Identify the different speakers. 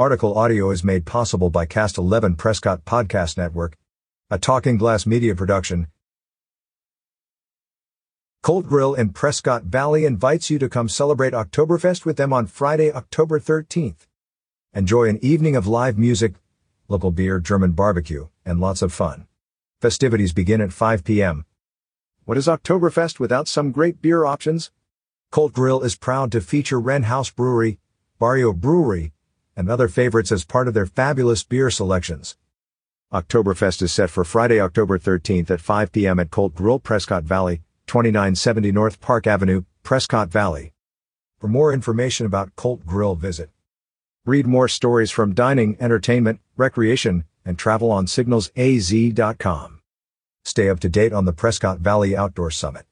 Speaker 1: Article audio is made possible by Cast 11 Prescott Podcast Network, a Talking Glass media production. Colt Grill in Prescott Valley invites you to come celebrate Oktoberfest with them on Friday, October 13th. Enjoy an evening of live music, local beer, German barbecue, and lots of fun. Festivities begin at 5 p.m. What is Oktoberfest without some great beer options? Colt Grill is proud to feature Wren House Brewery, Barrio Brewery, and other favorites as part of their fabulous beer selections. Oktoberfest is set for Friday, October 13th at 5 p.m. at Colt Grill, Prescott Valley, 2970 North Park Avenue, Prescott Valley. For more information about Colt Grill, visit. Read more stories from dining, entertainment, recreation, and travel on signalsaz.com. Stay up to date on the Prescott Valley Outdoor Summit.